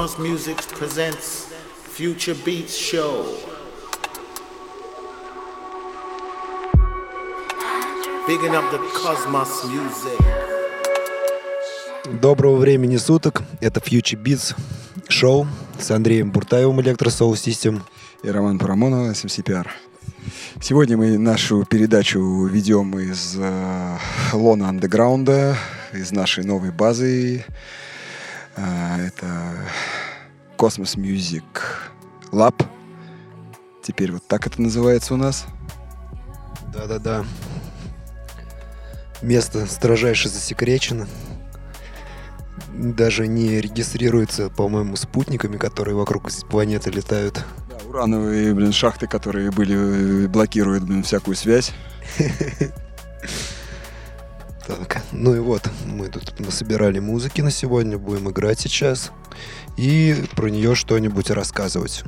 Cosmos Music presents Future Beats Show. Bigging up the Cosmos Music. Доброго времени суток. Это Future Beats шоу с Андреем Буртаевым Electro Soul System и Роман Парамонов SMCPR. Сегодня мы нашу передачу ведем из э, лона андеграунда, из нашей новой базы. Э, это Cosmos Music Lab. Теперь вот так это называется у нас. Да-да-да. Место строжайше засекречено. Даже не регистрируется, по-моему, спутниками, которые вокруг планеты летают. Да, урановые, блин, шахты, которые были, блокируют, блин, всякую связь. Так, ну и вот, мы тут насобирали музыки на сегодня, будем играть сейчас и про нее что-нибудь рассказывать.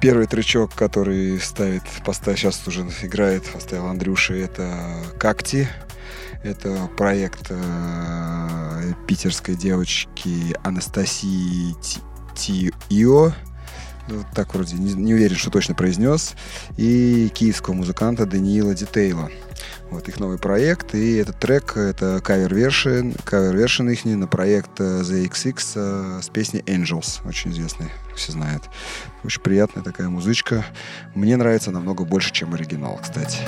Первый тречок, который ставит, поставь, сейчас уже играет, поставил Андрюша, это «Какти». Это проект э, питерской девочки Анастасии Тио. Ну, так вроде, не, не уверен, что точно произнес. И киевского музыканта Даниила Детейла. Вот их новый проект, и этот трек — это кавер-вершин, кавер-вершин их на проект э, The XX э, с песней Angels, очень известный, все знают. Очень приятная такая музычка. Мне нравится намного больше, чем оригинал, кстати.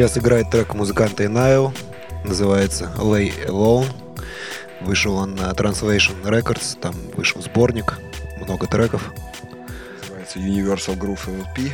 Сейчас играет трек музыканта Инайл, называется Lay Alone. Вышел он на Translation Records, там вышел сборник, много треков. Называется Universal Groove LP.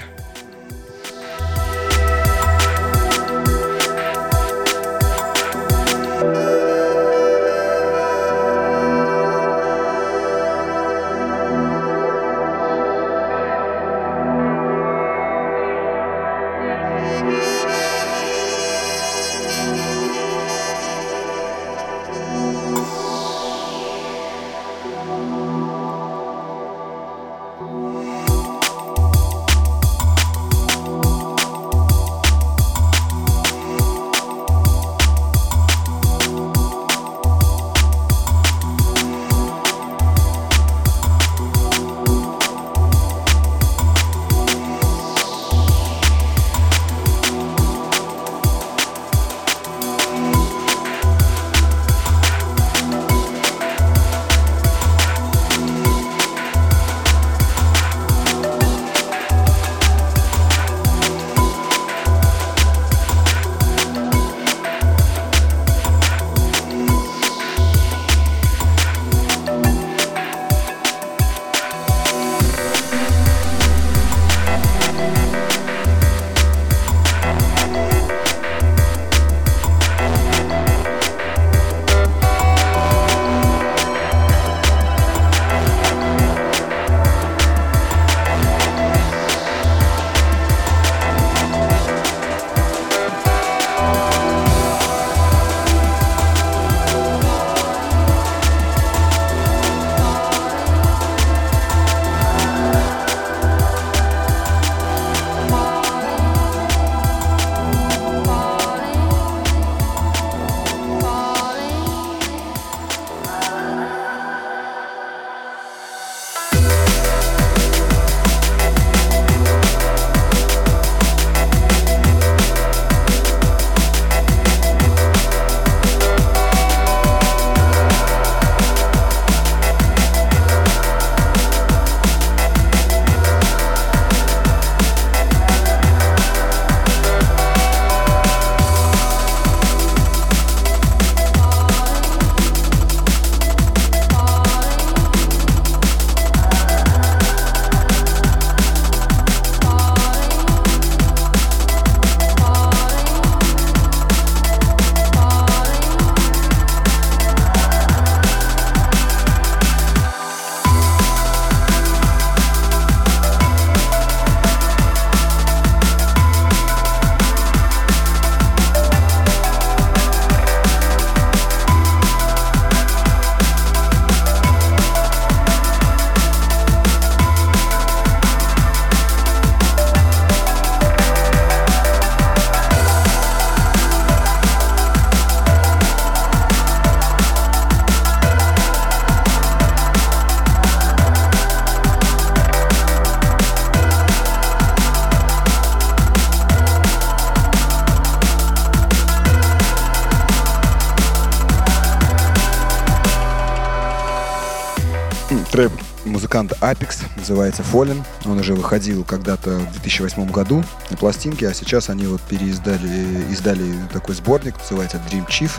Музыканта Apex называется Fallen. Он уже выходил когда-то в 2008 году на пластинке, а сейчас они вот переиздали издали такой сборник, называется Dream Thief.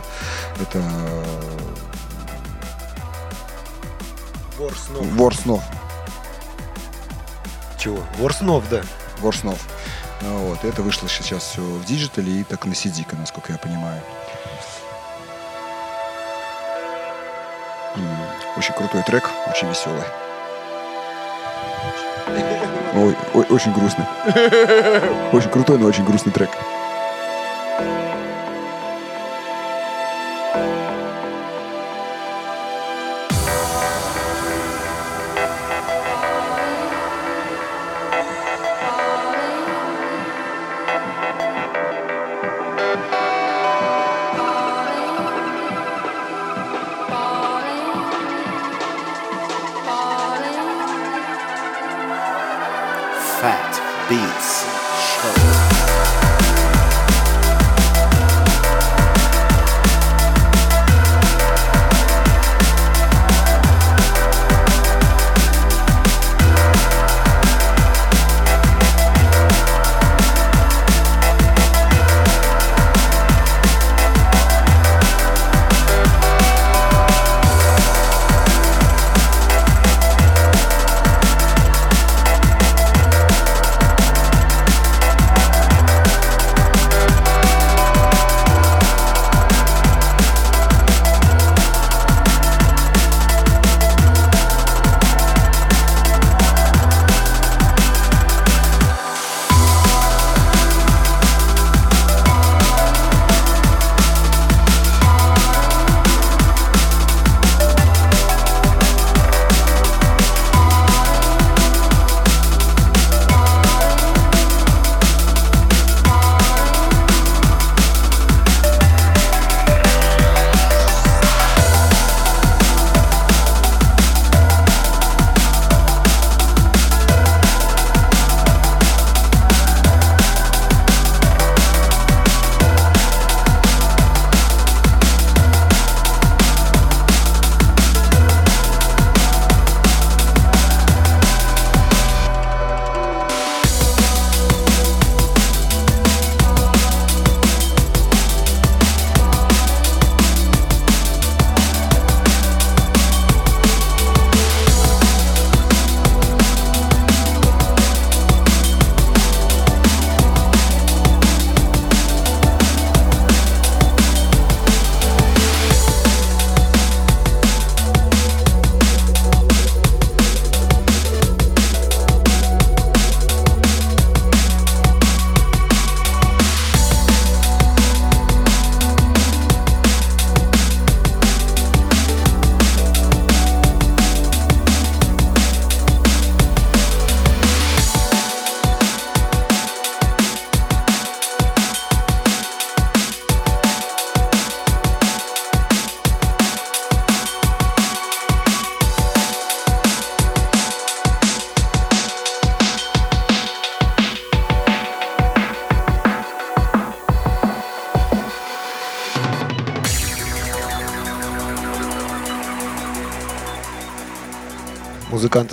Это Вор снов. Вор снов. Чего? Вор снов, да. Вор снов. Ну Вот. Это вышло сейчас все в digital е и так на CD насколько я понимаю. Очень крутой трек, очень веселый. Ой, ой, очень грустный. Очень крутой, но очень грустный трек.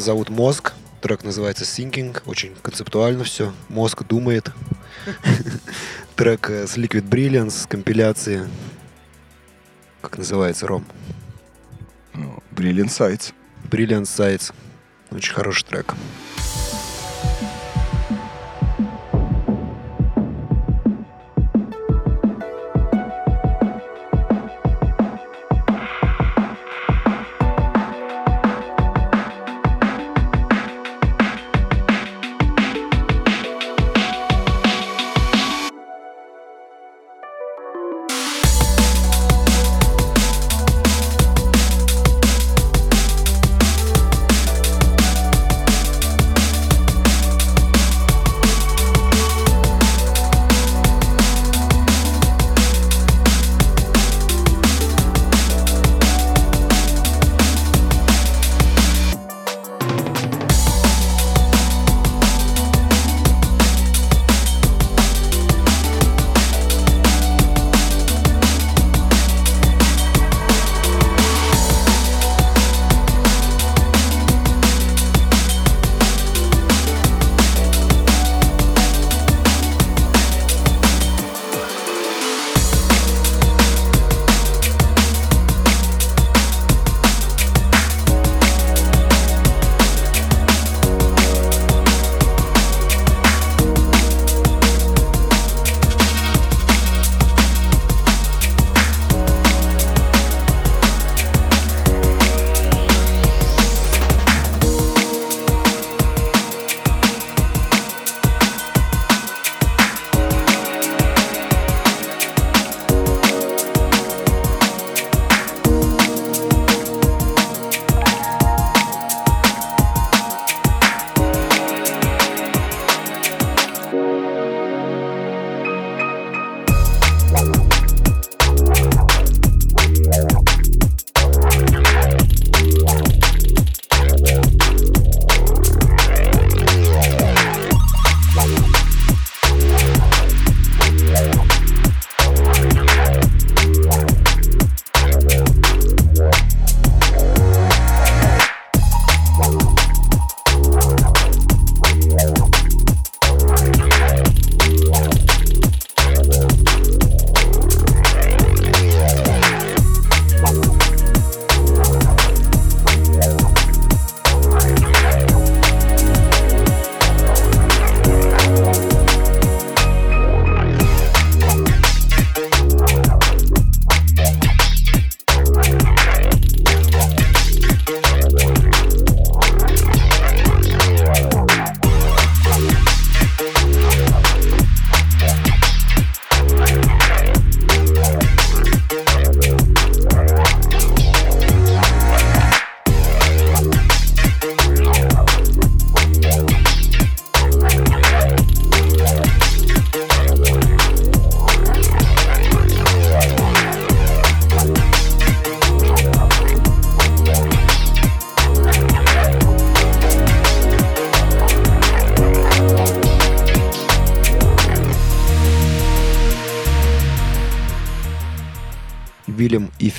Зовут Мозг. Трек называется Thinking. Очень концептуально все. Мозг думает. Трек э, с Liquid Brilliance, с компиляции. Как называется, Ром? Ну, Brilliant Sights. Brilliant Sights. Очень хороший трек.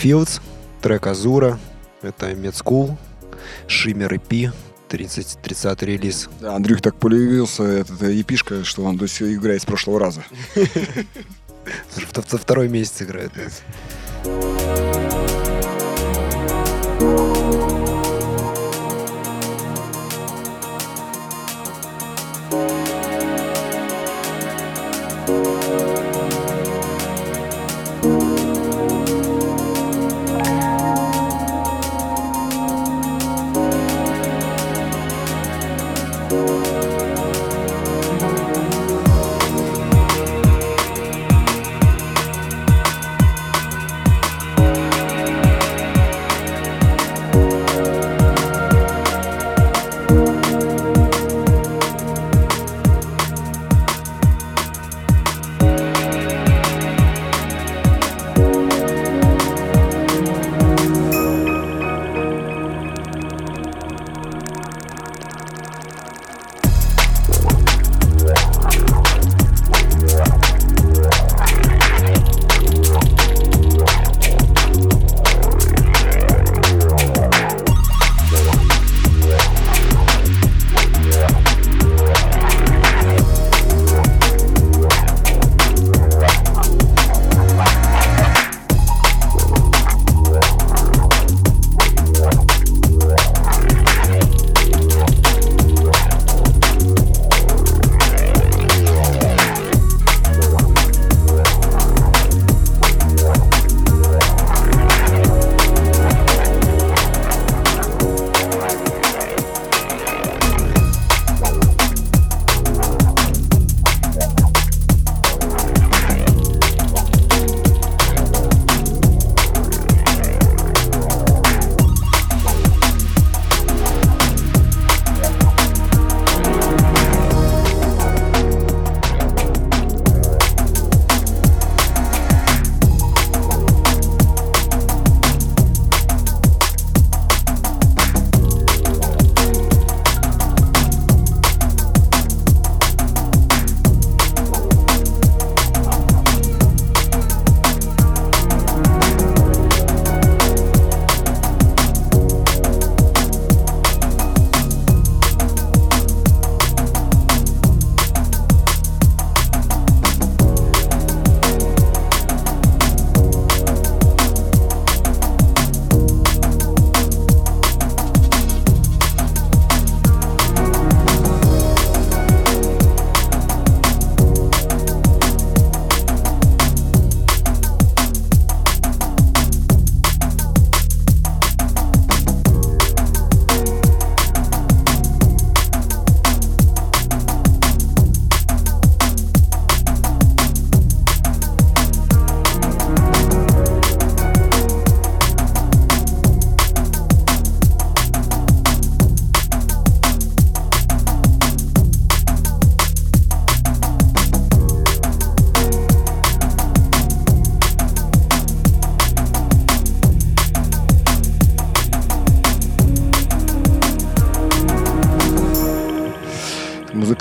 Fields, трек Азура, это Медскул, Шиммер и Пи, 30, 30 релиз. Да, Андрюх так полюбился, эта епишка, что он до сих пор играет с прошлого раза. Второй месяц играет.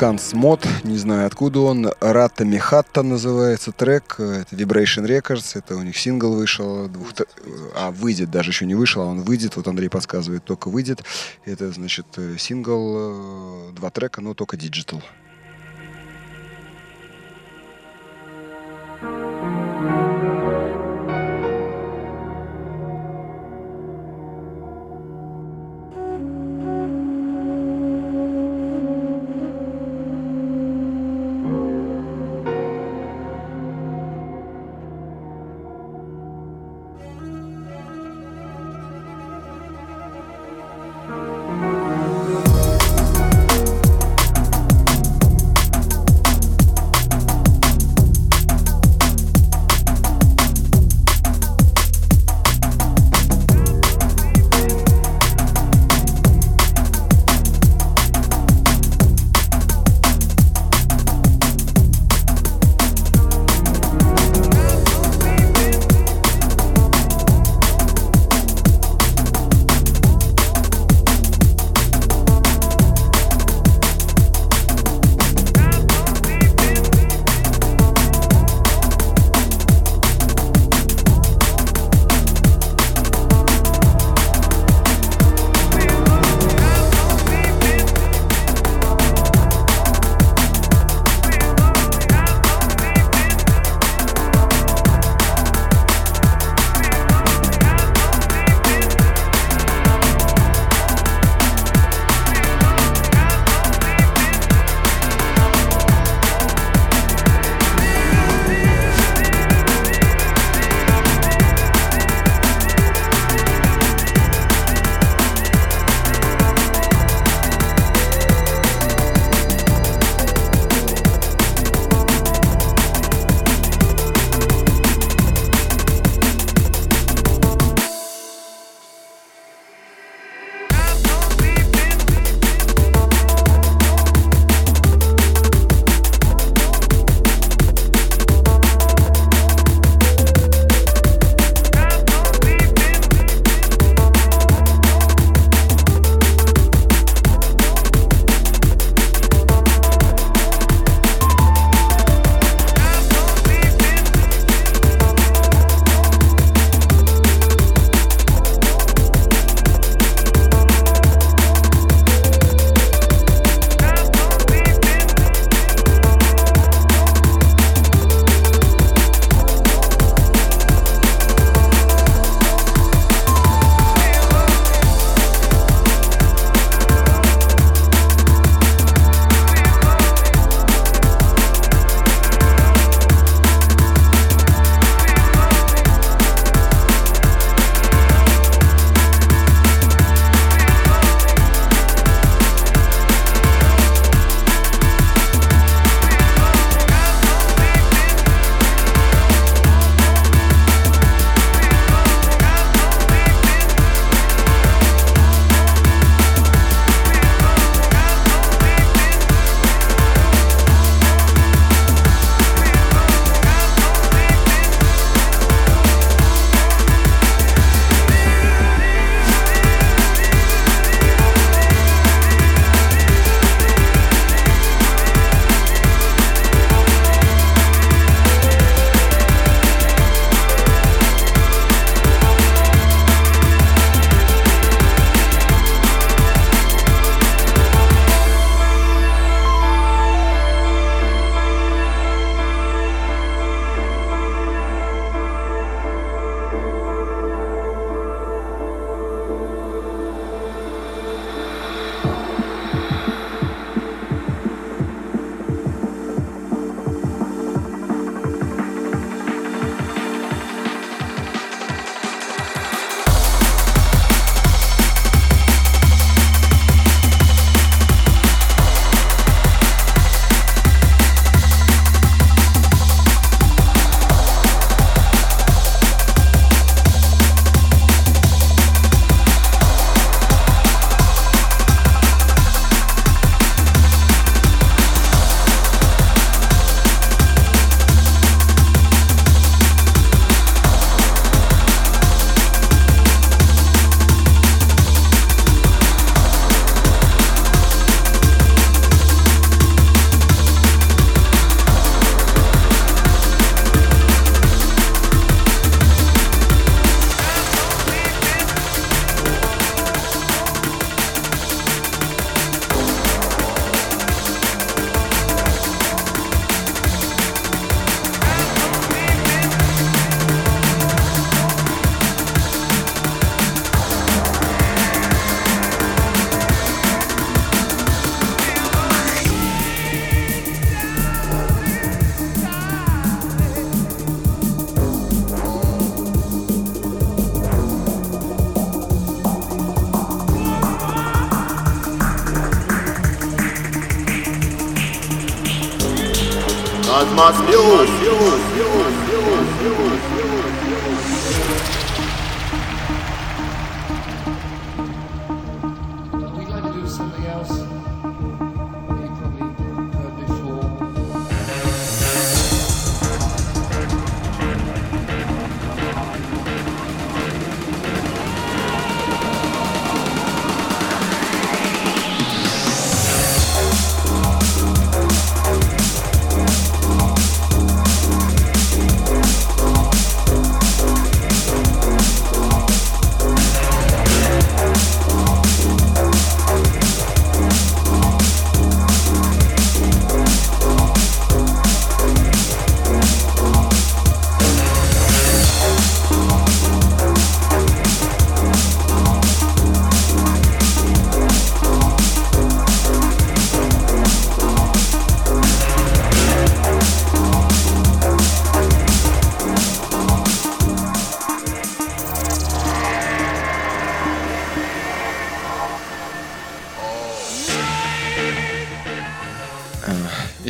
Смот, не знаю откуда он. Рата Михатта называется трек. Это Vibration Records. Это у них сингл вышел. Двух... А, выйдет, даже еще не вышел, а он выйдет. Вот Андрей подсказывает, только выйдет. Это, значит, э, сингл, э, два трека, но только digital.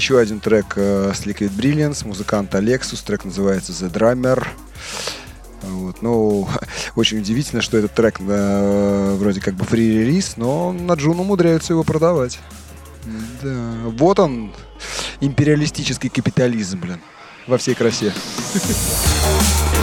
Еще один трек э, с Liquid Brilliance, музыкант Alexus, трек называется The Drummer. Вот, ну, очень удивительно, что этот трек э, вроде как бы фри-релиз, но на Джун умудряются его продавать. Да, вот он, империалистический капитализм, блин, во всей красе.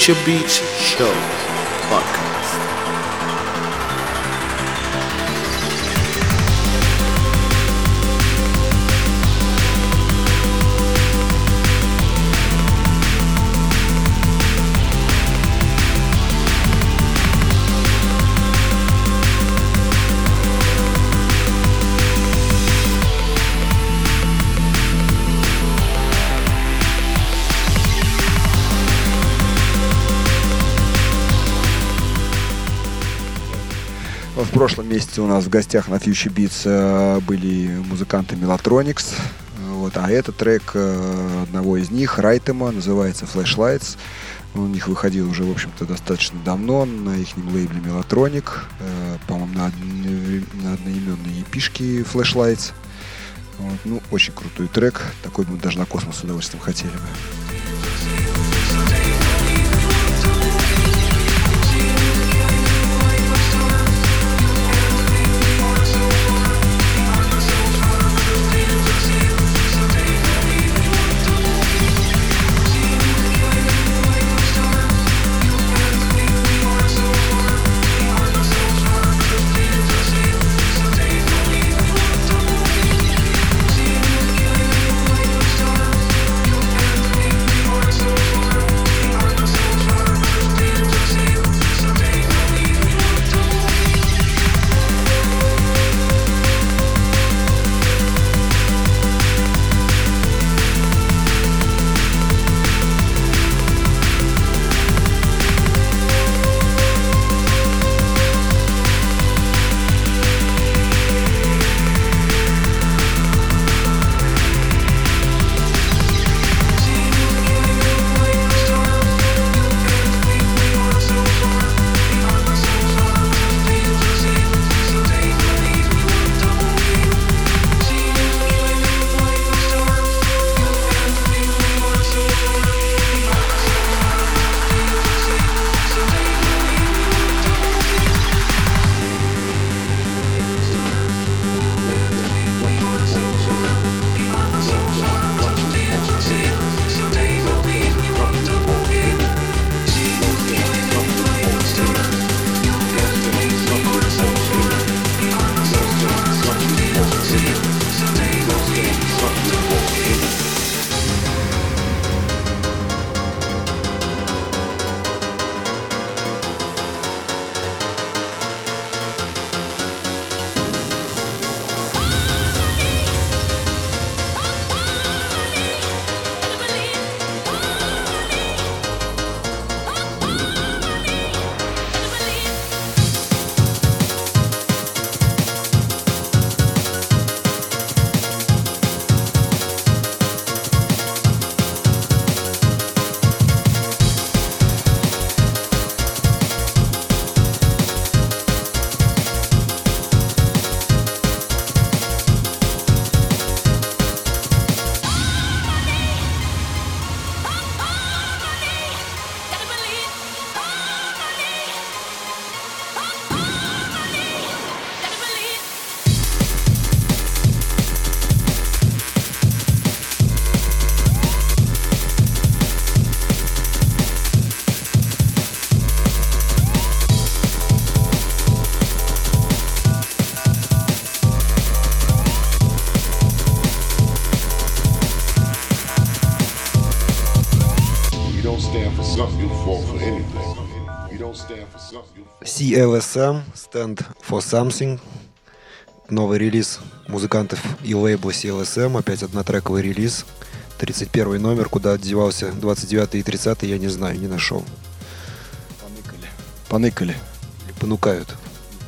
Future Beats Show прошлом месяце у нас в гостях на Future Beats э, были музыканты Melatronics. Э, Вот, а это трек э, одного из них, Райтема, называется Flashlights. Он у них выходил уже, в общем-то, достаточно давно на их лейбле Melatronic. По-моему, на, на одноименной епишке Flashlights. Вот, ну, очень крутой трек. Такой бы мы даже на космос с удовольствием хотели бы. CLSM, Stand for Something. Новый релиз музыкантов и лейбла CLSM. Опять однотрековый релиз. 31 номер, куда отдевался 29 и 30 я не знаю, не нашел. Поныкали. Поныкали. Или понукают.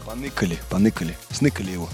Поныкали. Поныкали. Сныкали его.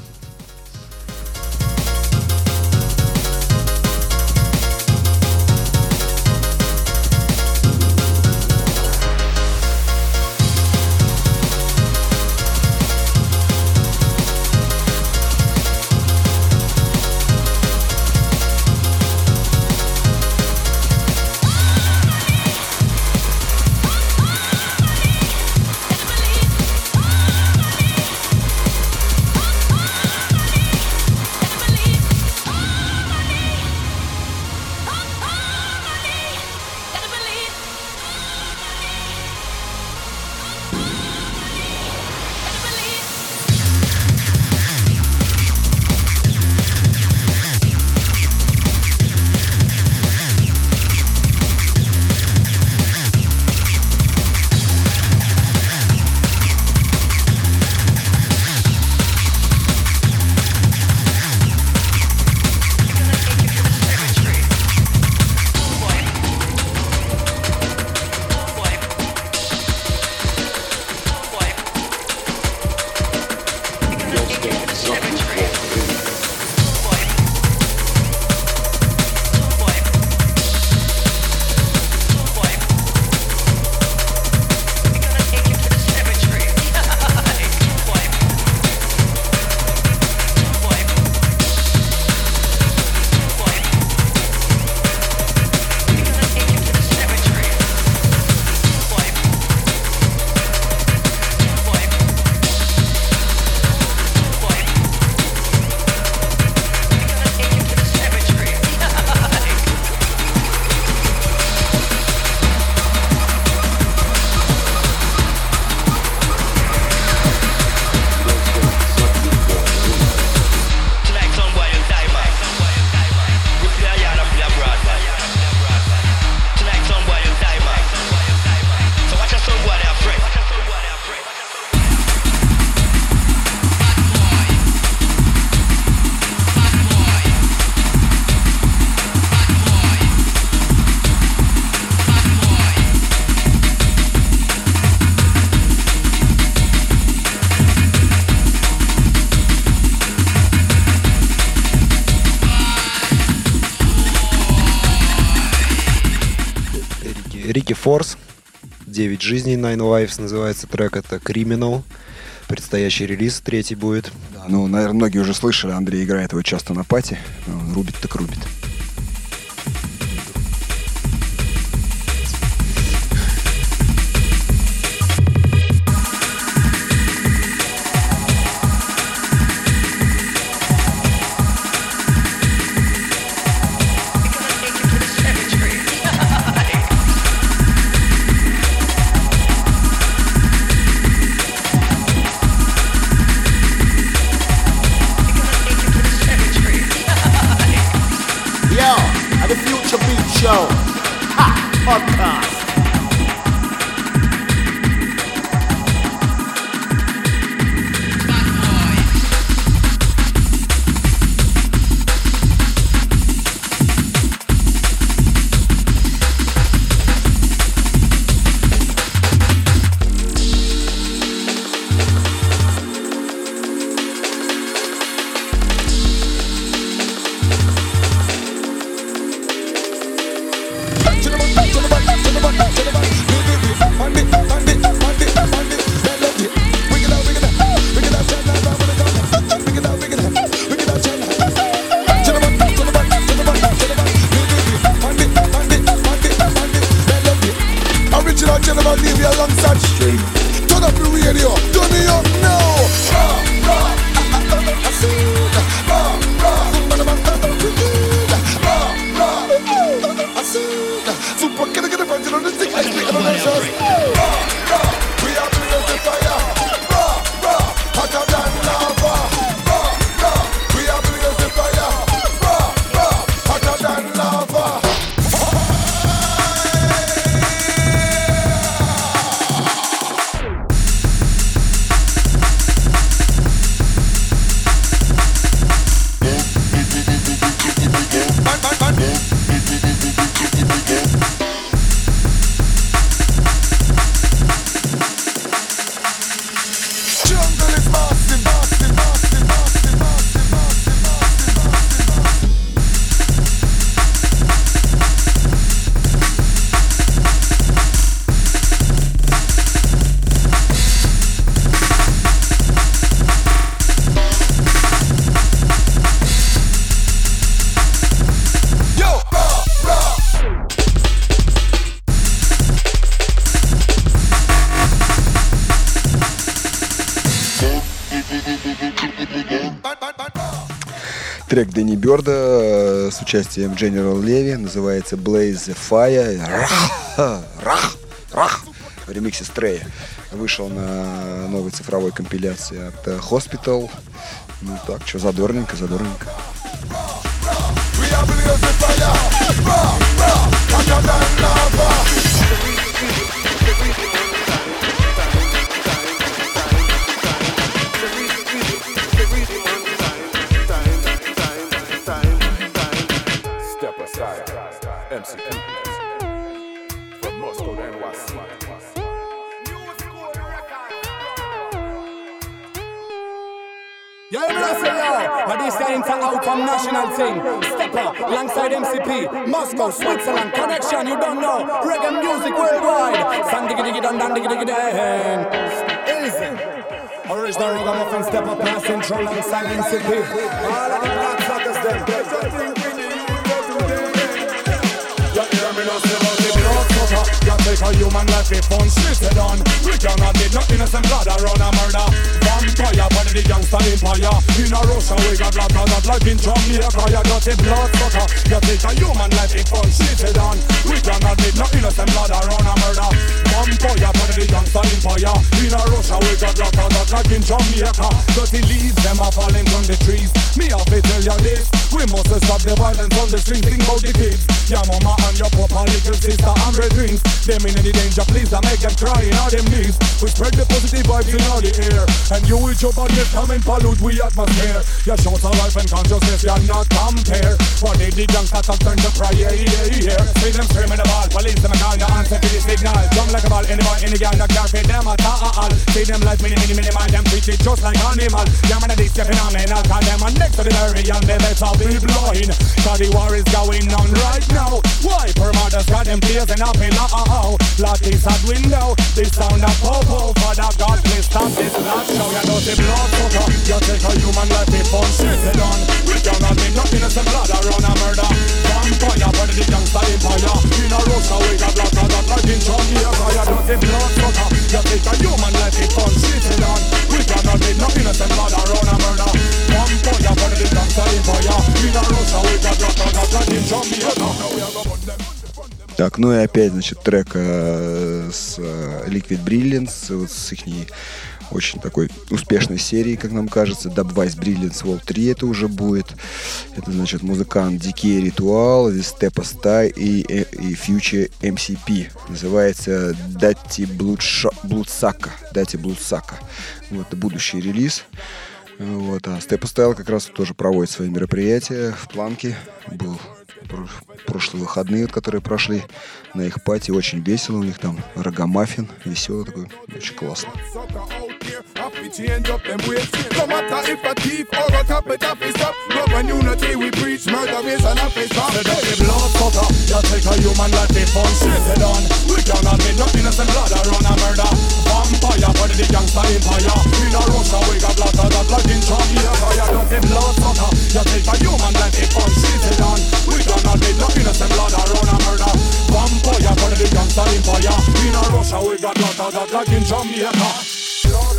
Форс. 9 жизней, Nine Lives называется трек. Это Criminal. Предстоящий релиз, третий будет. Да, ну, наверное, многие уже слышали, Андрей играет его часто на пати. Рубит так рубит. Участием General Леви называется Blaze the Fire. Рах, рах, рах. В ремиксе Стрея. Вышел на новой цифровой компиляции от э, Hospital. Ну так, что, задорненько, задорненько. Step up alongside MCP, Moscow, Switzerland, connection. You don't know reggae music worldwide. Stand diggy diggy dun dun diggy diggy dang. Easy. Original ragamuffin step up and central alongside MCP. All of the black suckers them. You hear me now say about blood sucker You take a human life if fun shit it on We cannot get no innocent blood around a murder Vampire, but the gangster empire. In a Russia we got lot of that like in Jamaica You got the blood sucker. You take a human life if fun shit it on. We cannot get no innocent blood around a murder. Vampire, but the gangster empire. In a Russia we got lot of that like in Jamaica Dirty leaves them are falling from the trees. Me have to tell you this We must stop the violence on the streets. Think about the kids. Your mama and your papa, little sister and brethren Them in any danger, please don't make them cry in all them knees. We spread the positive vibes in all the air. And you with your badness come and pollute we atmosphere. Your shout of life and consciousness, you're not compare What did youngsters have turned to cry, yeah, yeah, yeah. See them screaming the ball, police them a call, you answer to the signal. Jump like a ball, any boy, any girl, that can't fit them at all. See them life, mini, mini, mini, man, them treat it just like animal. Yeah, man, this and I'll call them on next to the burial They better be blind Cause the war is going on right now. Why, per mother's got them tears and up in oh, oh, Lock this out window, the sound of popo Father God, please stop this last show. You know the blood sucker You take a human life, shit it on We cannot nothing as a blood around a murder Vampire, but the gangster empire In a Russia, we got lot of that like in Jamaica know the blood sucker You take a human life, shit it on We cannot nothing as a blood around a murder Vampire, but the gangster empire In a Russia, we got lot of that like in Jamaica Так, ну и опять, значит, трек э, с э, Liquid Brilliance, вот с их очень такой успешной серии, как нам кажется. Dubwise Brilliance Wall 3 это уже будет. Это, значит, музыкант Decay Ritual, Степа Стай и, э, и Future MCP. Называется Дати Блудсака. Дати Блудсака. Вот, это будущий релиз. Вот, а Степа Стайл как раз тоже проводит свои мероприятия в планке. Был прошлые выходные, вот, которые прошли на их пати. Очень весело у них там. Рогомаффин. Веселый такой. Очень классно. We down a dead No innocent blood a run a murder. Vampire, one of the gangster empire In a Russia we got lot of that. Like in Jamaica.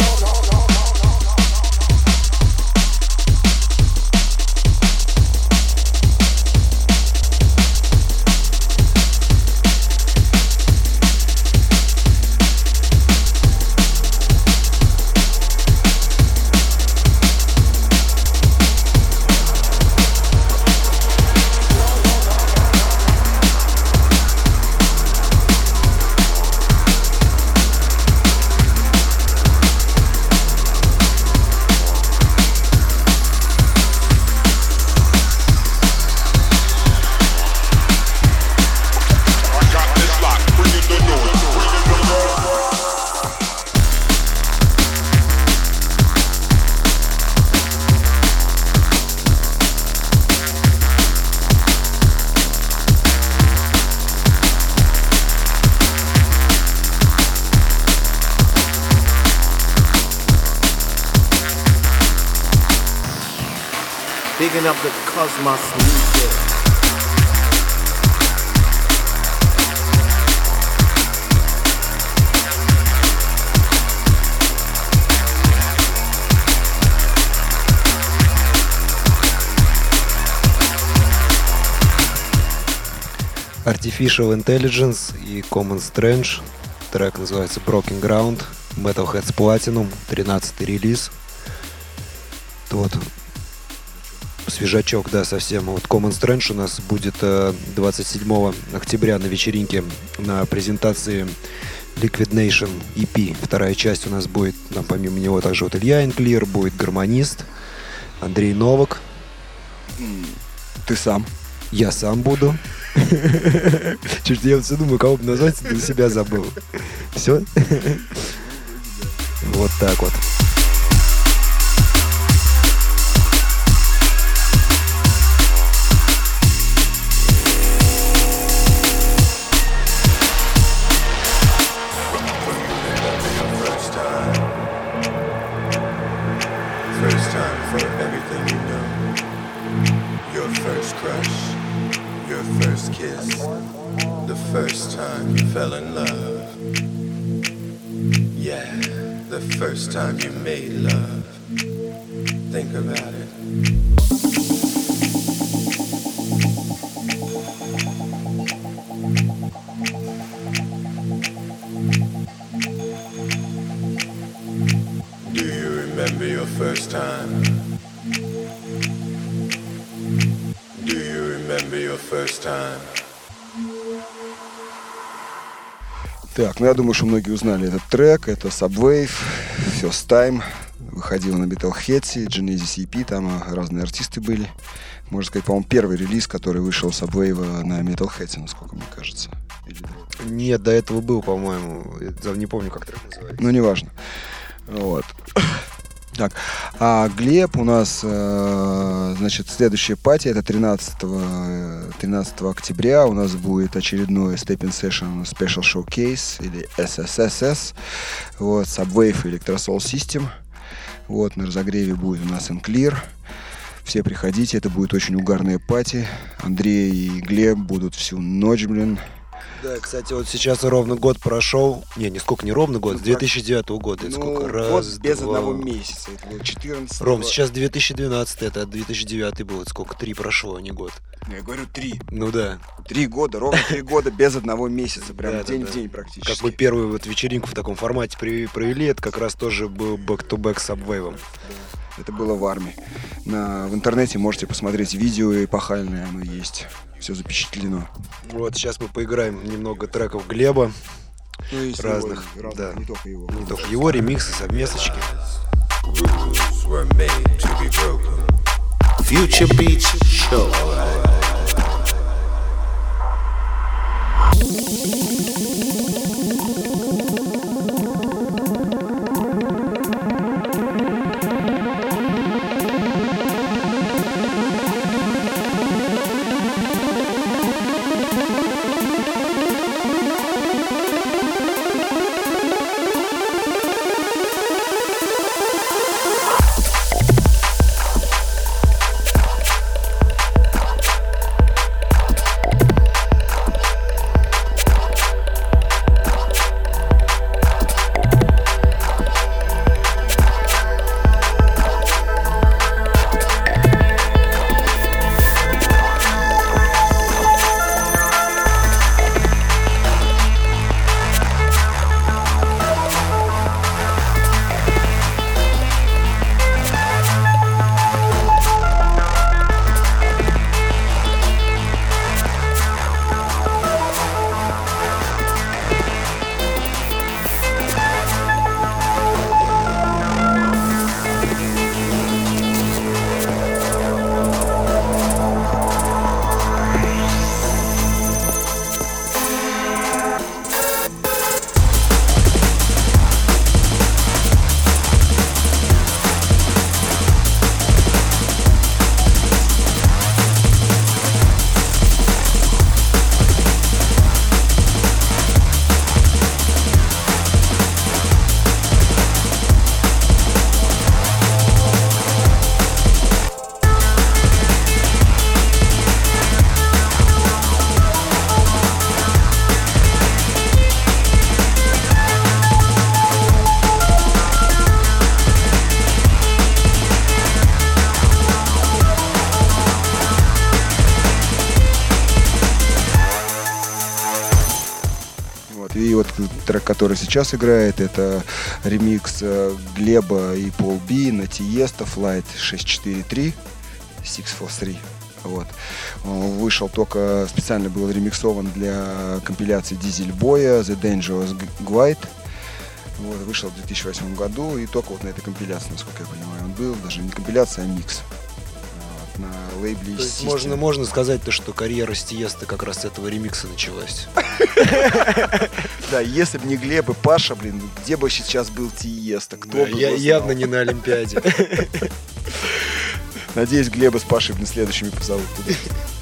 of the cosmos music. Artificial Intelligence и Common Strange. Трек называется Broken Ground. Metalheads Platinum, 13 релиз. Вот, Свежачок, да, совсем. Вот Common Strange у нас будет э, 27 октября на вечеринке на презентации Liquid Nation EP. Вторая часть у нас будет, там, помимо него также вот Илья Инклир, будет гармонист, Андрей Новак, Ты сам. я сам буду. Чуть я вот все думаю, кого бы назвать, для себя забыл. Все? Вот так вот. First time you fell in love. Yeah, the first time you made love. Think about it. Я думаю, что многие узнали этот трек. Это Subwave, First Time. Выходил на Metalhead, Genesis EP, там а, разные артисты были. Можно сказать, по-моему, первый релиз, который вышел Subwave на Metalhead, насколько мне кажется. Или- Нет, до этого был, по-моему. Я не помню, как трек называется. Ну, неважно. Вот. Так, а Глеб у нас, э, значит, следующая пати, это 13, э, 13 октября. У нас будет очередной Stepping Session Special Showcase или SSSS, вот, Subwave Electrosol System, вот, на разогреве будет у нас Enclear, все приходите, это будет очень угарная пати, Андрей и Глеб будут всю ночь, блин, Да, кстати, вот сейчас ровно год прошел. Не, не сколько, не ровно год, с Ну, 2009 года. Это сколько? Раз, без два. одного месяца, это было 14 Ром, сейчас 2012, это 2009 был. Это сколько? Три прошло, а не год. Я говорю, три. Ну да. Три года, ровно три года без одного месяца, прям Да, да, день да. в день практически. Как мы первую вот вечеринку в таком формате провели, это как раз тоже был back-to-back с Subwave. Это было в армии. На, в интернете можете посмотреть видео эпохальное, оно есть. Все запечатлено. Вот сейчас мы поиграем немного треков Глеба. Ну и Разных, его, да. не только его. Не только его ремиксы, совместочки. Future Beats Show. Который сейчас играет, это ремикс э, Глеба и Пол Би на Тиеста Flight 643 643. Вот. Он вышел только, специально был ремиксован для компиляции Дизель Боя The Dangerous Glide. Вот, вышел в 2008 году, и только вот на этой компиляции, насколько я понимаю, он был. Даже не компиляция, а микс. На лейбле То есть можно, можно сказать то, что карьера Стиеста как раз с этого ремикса началась. Да, если бы не Глеб и Паша, блин, где бы сейчас был Тиеста? Кто бы явно не на Олимпиаде. Надеюсь, Глеба с Пашей блин, следующими позовут туда.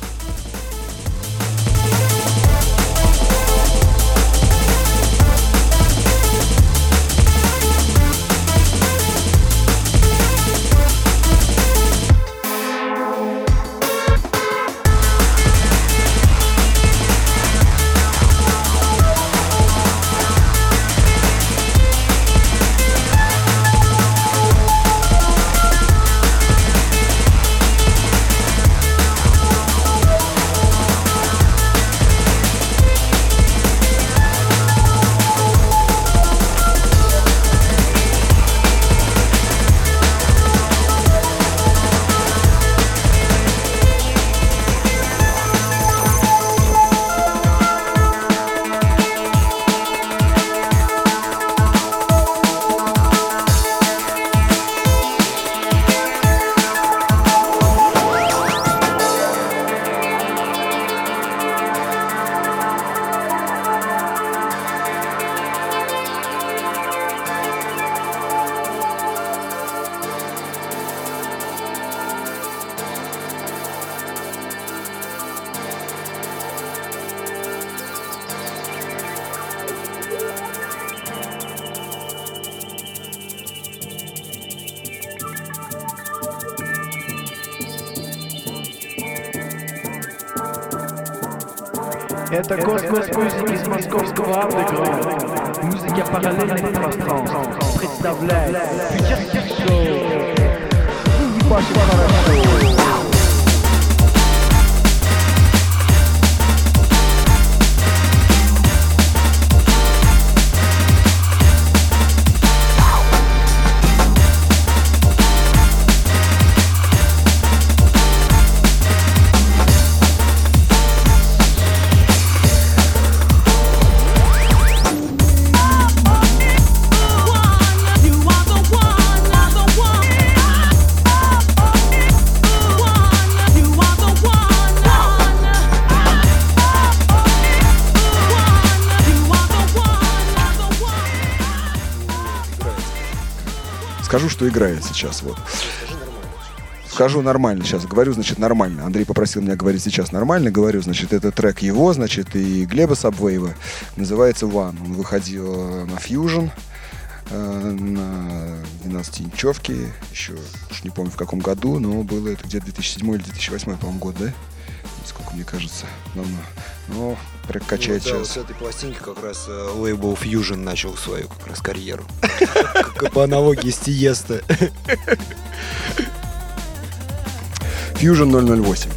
Скажу, что играет сейчас. Вот. Скажу нормально сейчас. Говорю, значит, нормально. Андрей попросил меня говорить сейчас нормально. Говорю, значит, это трек его, значит, и Глеба Сабвейва. Называется One. Он выходил э, на Fusion, э, на 12-инчевке. Еще уж не помню в каком году, но было это где-то 2007 или 2008, по-моему, год, да? Сколько мне кажется, давно. Но трек качает Ну, да, вот сейчас. с этой пластинки как раз э, лейбл Fusion начал свою как раз карьеру. По аналогии с Тиеста. Fusion 008.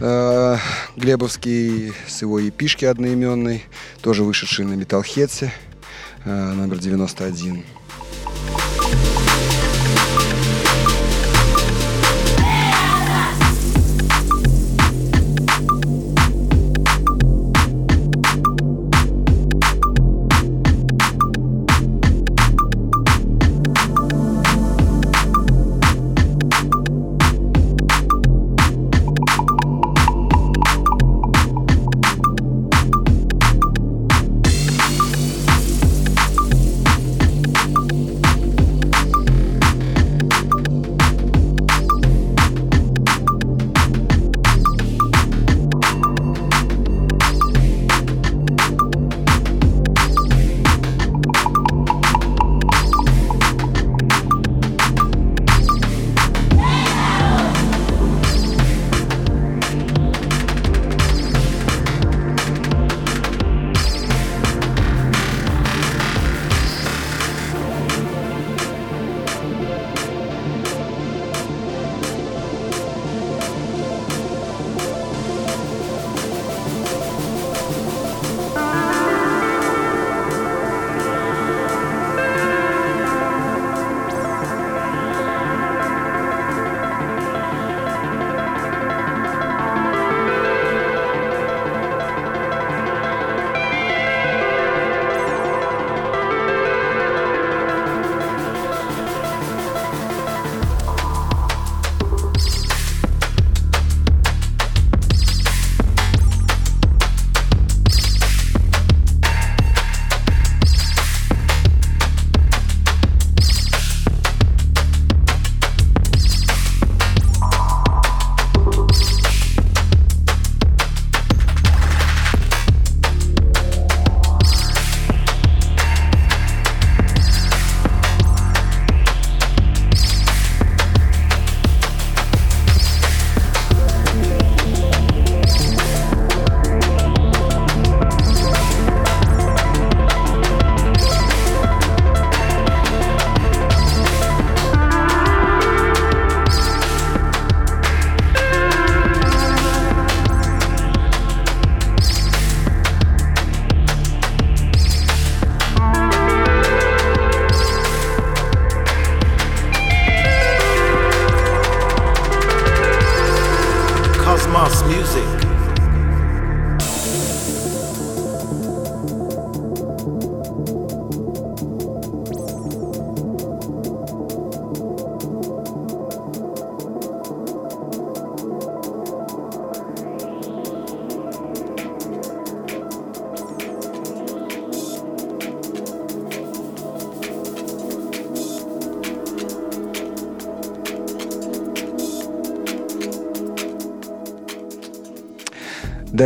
Э, Глебовский с его епишки одноименной, тоже вышедший на Metalheadсе, э, номер 91.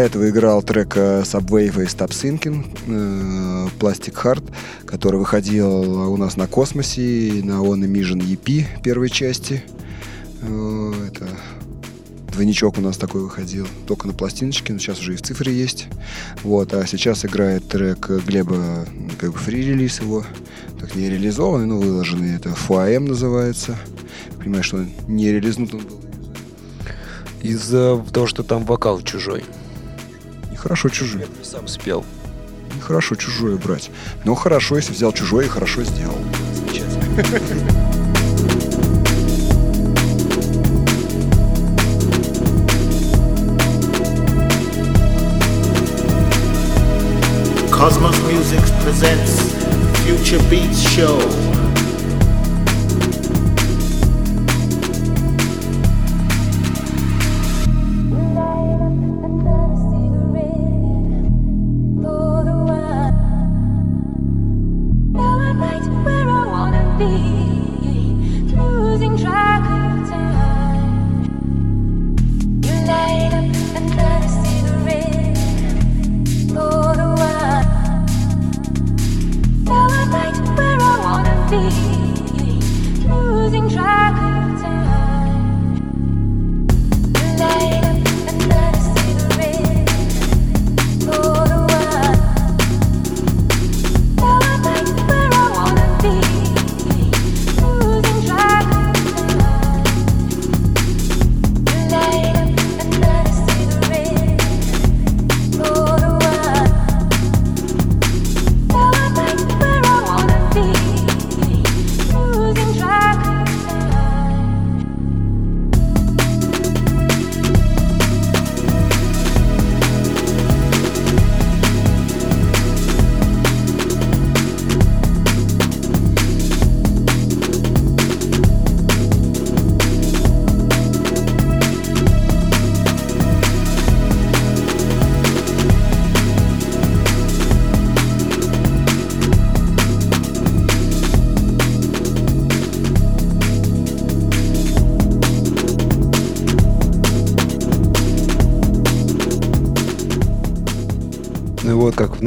Этого играл трек э, Subwave и Stop Sinking, э, Plastic Heart, который выходил у нас на Космосе, на On Emission EP первой части. Э, Это двойничок у нас такой выходил, только на пластиночке, но сейчас уже и в цифре есть. Вот, а сейчас играет трек Глеба, как бы фри-релиз его, так не реализованный, но выложенный. Это FUAM называется. Понимаешь, что он не релизнут он был. Из-за того, что там вокал чужой. Нехорошо чужой. Я сам спел. Нехорошо чужое брать. Но хорошо, если взял чужое и хорошо сделал. Замечательно. Cosmos Music presents Future Beats Show.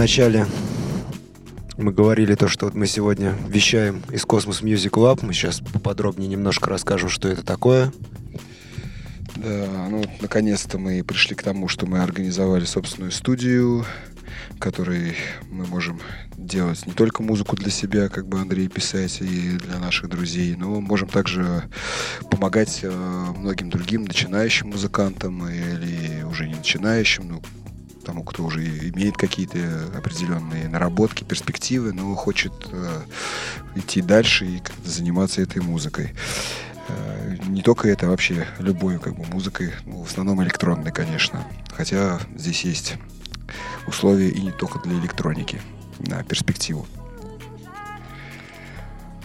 Начале мы говорили то, что вот мы сегодня вещаем из Космос Music Lab. Мы сейчас поподробнее немножко расскажем, что это такое. Да, ну, наконец-то мы пришли к тому, что мы организовали собственную студию, в которой мы можем делать не только музыку для себя, как бы Андрей писать, и для наших друзей, но можем также помогать э, многим другим начинающим музыкантам или уже не начинающим, кто уже имеет какие-то определенные наработки, перспективы, но хочет э, идти дальше и заниматься этой музыкой. Э, Не только это, а вообще любой как бы музыкой, ну, в основном электронной, конечно. Хотя здесь есть условия и не только для электроники на перспективу.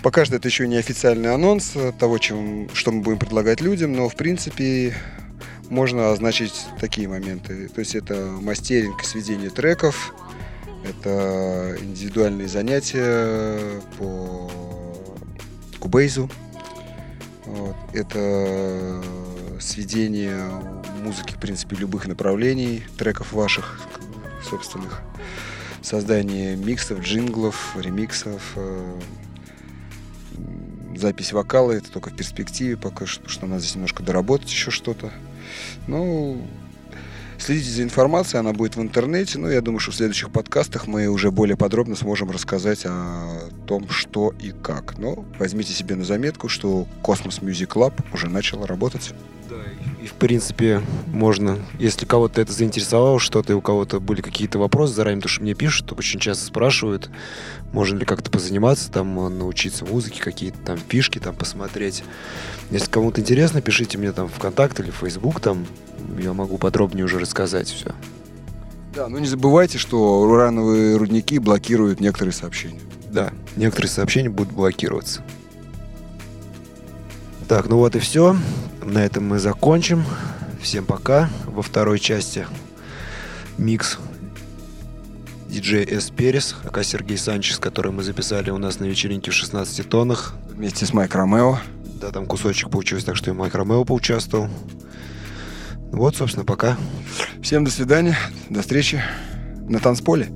Пока что это еще не официальный анонс того, чем, что мы будем предлагать людям, но в принципе можно означить такие моменты. То есть это мастеринг, сведение треков, это индивидуальные занятия по кубейзу, вот. Это сведение музыки, в принципе, любых направлений, треков ваших собственных, создание миксов, джинглов, ремиксов, э, запись вокала, это только в перспективе пока что, что надо здесь немножко доработать еще что-то. Ну, следите за информацией, она будет в интернете, но я думаю, что в следующих подкастах мы уже более подробно сможем рассказать о том, что и как. Но возьмите себе на заметку, что Cosmos Music Lab уже начал работать. В принципе, можно, если кого-то это заинтересовало, что-то, и у кого-то были какие-то вопросы заранее, потому что мне пишут, очень часто спрашивают, можно ли как-то позаниматься, там, э, научиться музыке, какие-то там фишки там посмотреть. Если кому-то интересно, пишите мне там ВКонтакт или в Фейсбук, там, я могу подробнее уже рассказать все. Да, но не забывайте, что урановые рудники блокируют некоторые сообщения. Да, некоторые сообщения будут блокироваться. Так, ну вот и все. На этом мы закончим. Всем пока. Во второй части микс диджей С. Перес, ака Сергей Санчес, который мы записали у нас на вечеринке в 16 тоннах. Вместе с Майк Ромео. Да, там кусочек получился, так что и Майк Ромео поучаствовал. Вот, собственно, пока. Всем до свидания, до встречи на танцполе.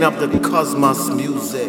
Up the cosmos music.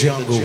Django.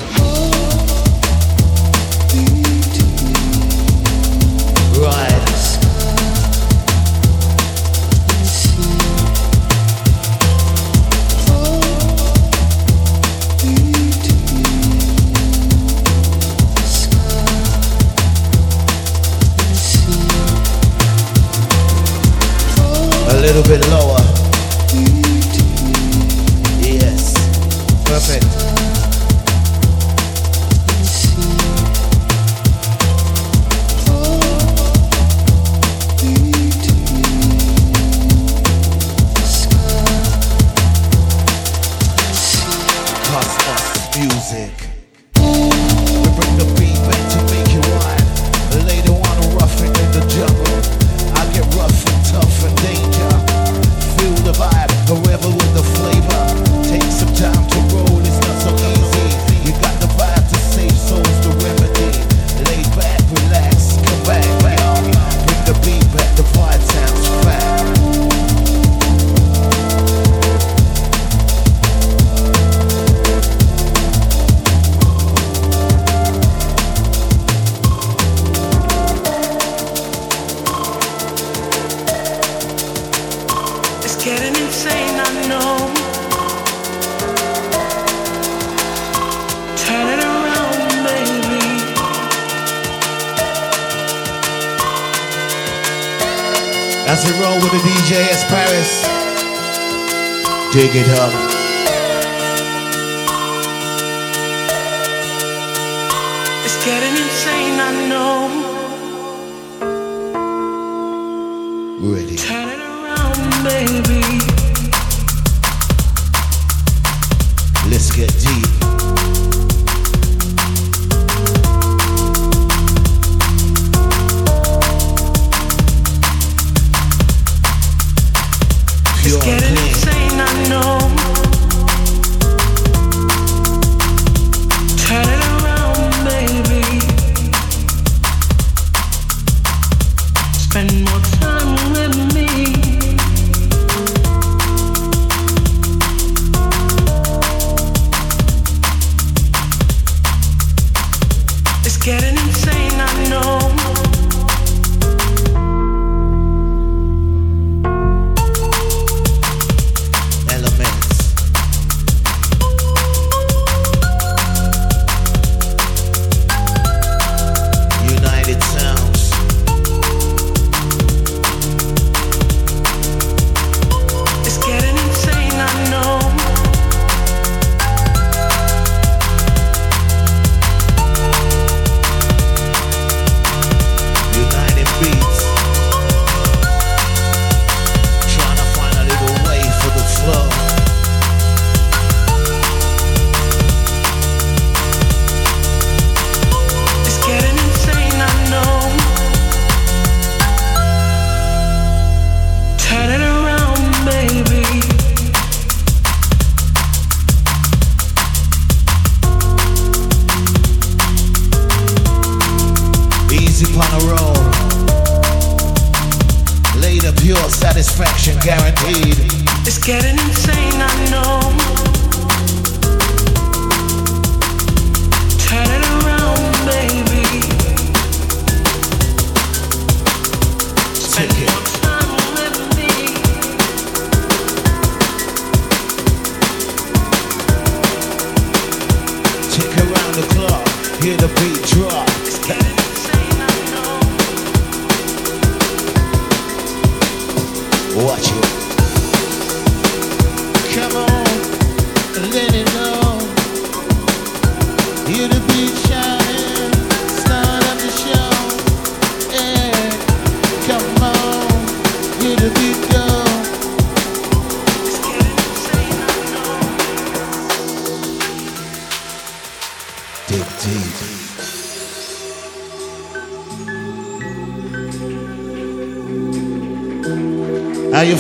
Ready.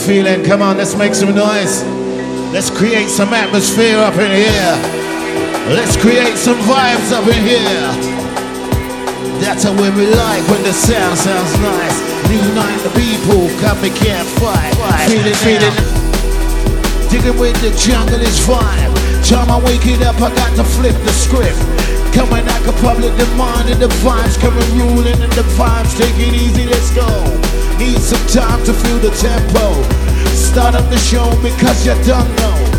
feeling. Come on, let's make some noise. Let's create some atmosphere up in here. Let's create some vibes up in here. That's how we like when the sound sounds nice. Unite the people, come and can't fight. Feeling, feeling. Digging with the jungle is fine. Time I wake it up, I got to flip the script coming like a public demand and the vibes coming ruling and the vibes take it easy let's go Need some time to feel the tempo. Start up the show because you don't know.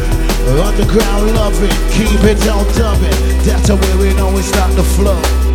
Underground it keep it down dubbing. That's the way we know we start the flow.